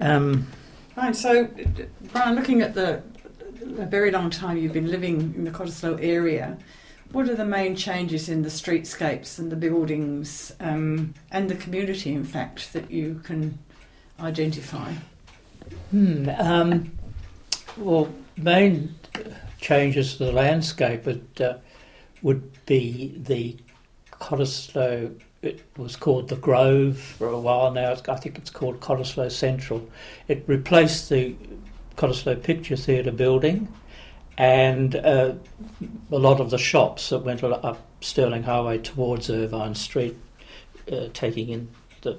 Um, Right, so Brian, looking at the, the very long time you've been living in the Cottesloe area, what are the main changes in the streetscapes and the buildings um, and the community, in fact, that you can identify? hmm, um, well, main changes to the landscape would, uh, would be the Cottesloe. It was called the Grove for a while now. It's, I think it's called Cottesloe Central. It replaced the Cottesloe Picture Theatre building and uh, a lot of the shops that went up Stirling Highway towards Irvine Street, uh, taking in the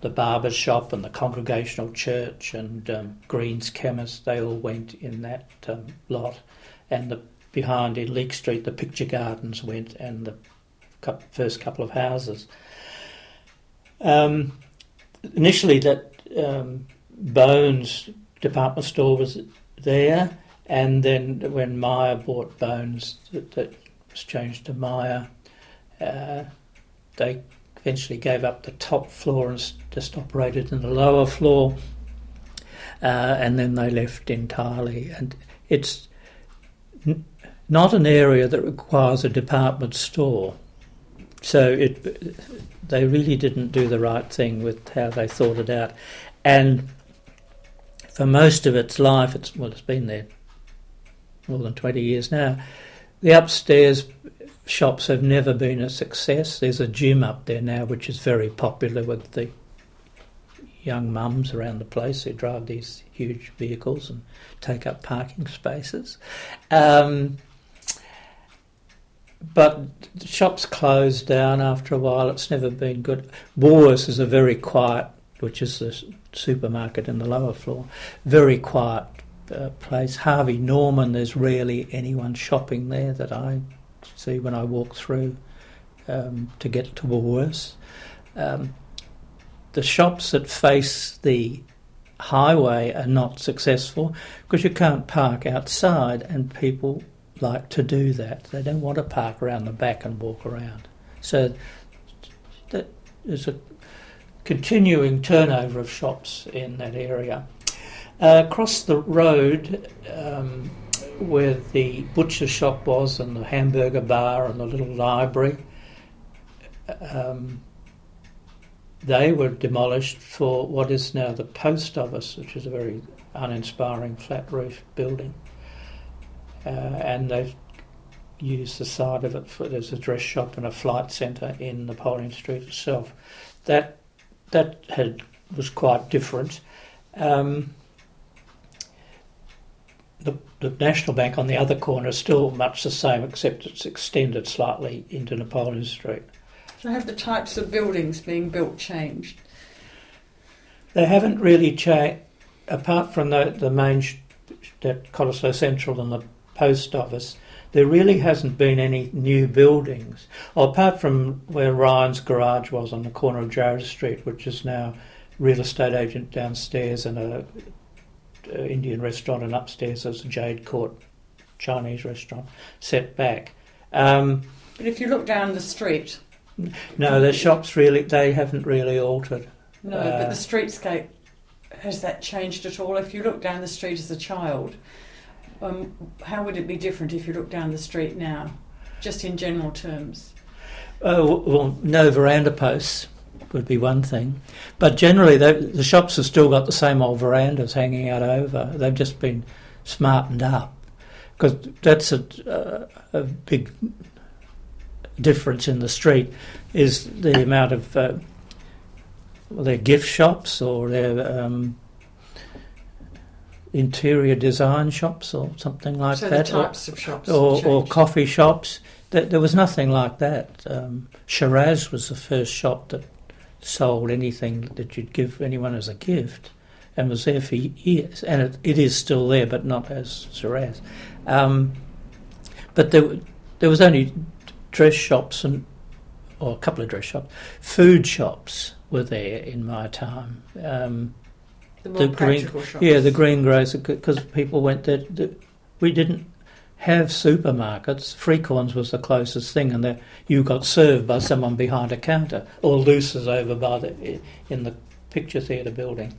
the barber shop and the Congregational Church and um, Green's Chemist. They all went in that um, lot, and the behind in Leake Street, the Picture Gardens went, and the first couple of houses. Um, initially, that um, Boans department store was there, and then when Myer bought Boans, that, that was changed to Myer. Uh, they eventually gave up the top floor and just operated in the lower floor, uh, and then they left entirely. And it's n- not an area that requires a department store, so it they really didn't do the right thing with how they thought it out, and for most of its life, it's well, it's been there more than twenty years now. The upstairs shops have never been a success. There's a gym up there now, which is very popular with the young mums around the place who drive these huge vehicles and take up parking spaces. Um, but shops closed down after a while. It's never been good. Woolworths is a very quiet, which is the supermarket in the lower floor, very quiet uh, place. Harvey Norman, there's rarely anyone shopping there that I see when I walk through um, to get to Woolworths. Um, the shops that face the highway are not successful because you can't park outside, and people like to do that. They don't want to park around the back and walk around. So that is a continuing turnover of shops in that area. Uh, across the road, um, where the butcher shop was, and the hamburger bar, and the little library, um, they were demolished for what is now the post office, which is a very uninspiring flat roof building. Uh, and they've used the side of it for there's a dress shop and a flight centre in Napoleon Street itself. That that had was quite different. Um, the, the National Bank on the other corner is still much the same, except it's extended slightly into Napoleon Street. So have the types of buildings being built changed? They haven't really changed, apart from the, the main, sh- that Cottesloe Central and the post office, there really hasn't been any new buildings. Or apart from where Ryan's garage was on the corner of Jarrad Street, which is now real estate agent downstairs and a, a Indian restaurant, and upstairs there's a Jade Court Chinese restaurant set back. Um, But if you look down the street, no, the shops really, they haven't really altered. no, Uh, but the streetscape, has that changed at all? If you look down the street as a child, um, how would it be different if you look down the street now, just in general terms? Oh, well, no veranda posts would be one thing. But generally, they, the shops have still got the same old verandas hanging out over. They've just been smartened up. Because that's a, uh, a big difference in the street, is the amount of, uh, they're gift shops or they're um, interior design shops or something like so that. or- of shops or, or coffee shops. There, there was nothing like that. Um, Shiraz was the first shop that sold anything that you'd give anyone as a gift, and was there for years. And it, it is still there, but not as Shiraz. Um, but there, there was only dress shops and, or a couple of dress shops. Food shops were there in my time. Um, the the green- shops. yeah, the greengrocer, because people went there. The, we didn't have supermarkets. Freecorns was the closest thing, and the, you got served by someone behind a counter, or Luce's over by the in the picture theatre building.